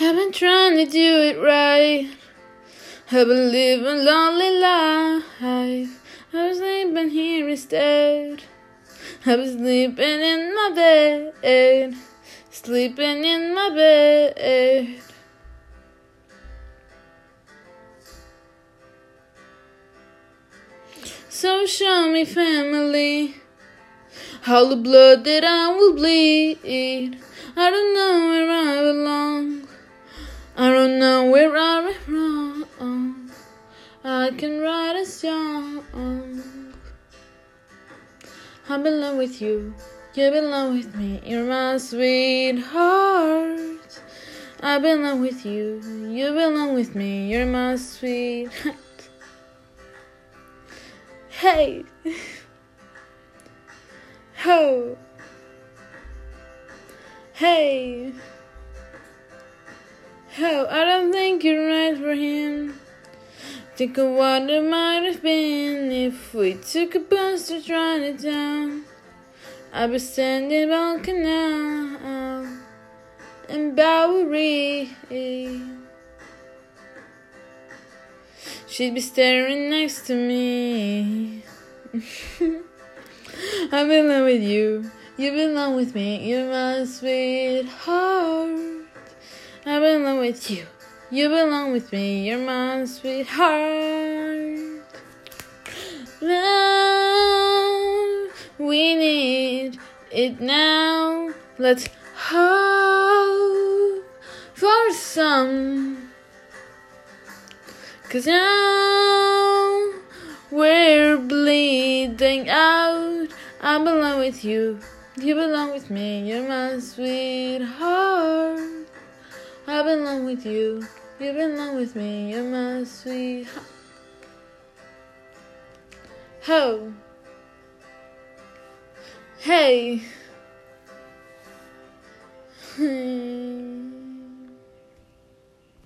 I've been trying to do it right. I've been living a lonely life. I was sleeping here instead. I was sleeping in my bed. Sleeping in my bed. So show me family. All the blood that I will bleed. I don't know where I belong. Don't know where I went wrong. I can write a song. I belong with you. You belong with me. You're my sweetheart. I belong with you. You belong with me. You're my sweetheart. hey. Ho. Hey. Ho, I don't think you're right for him. Think of what it might have been if we took a bus to Chinatown. I'd be standing on Canal and Bowery. She'd be staring next to me. I'm in love with you. You belong with me. You're my sweetheart. With you. You belong with me. You're my sweetheart. Love, we need it now. Let's hope for some. Cause now we're bleeding out. I belong with you. You belong with me. You're my sweetheart. I belong with you. You belong with me. You're my sweet. Ho. Hey. Hmm.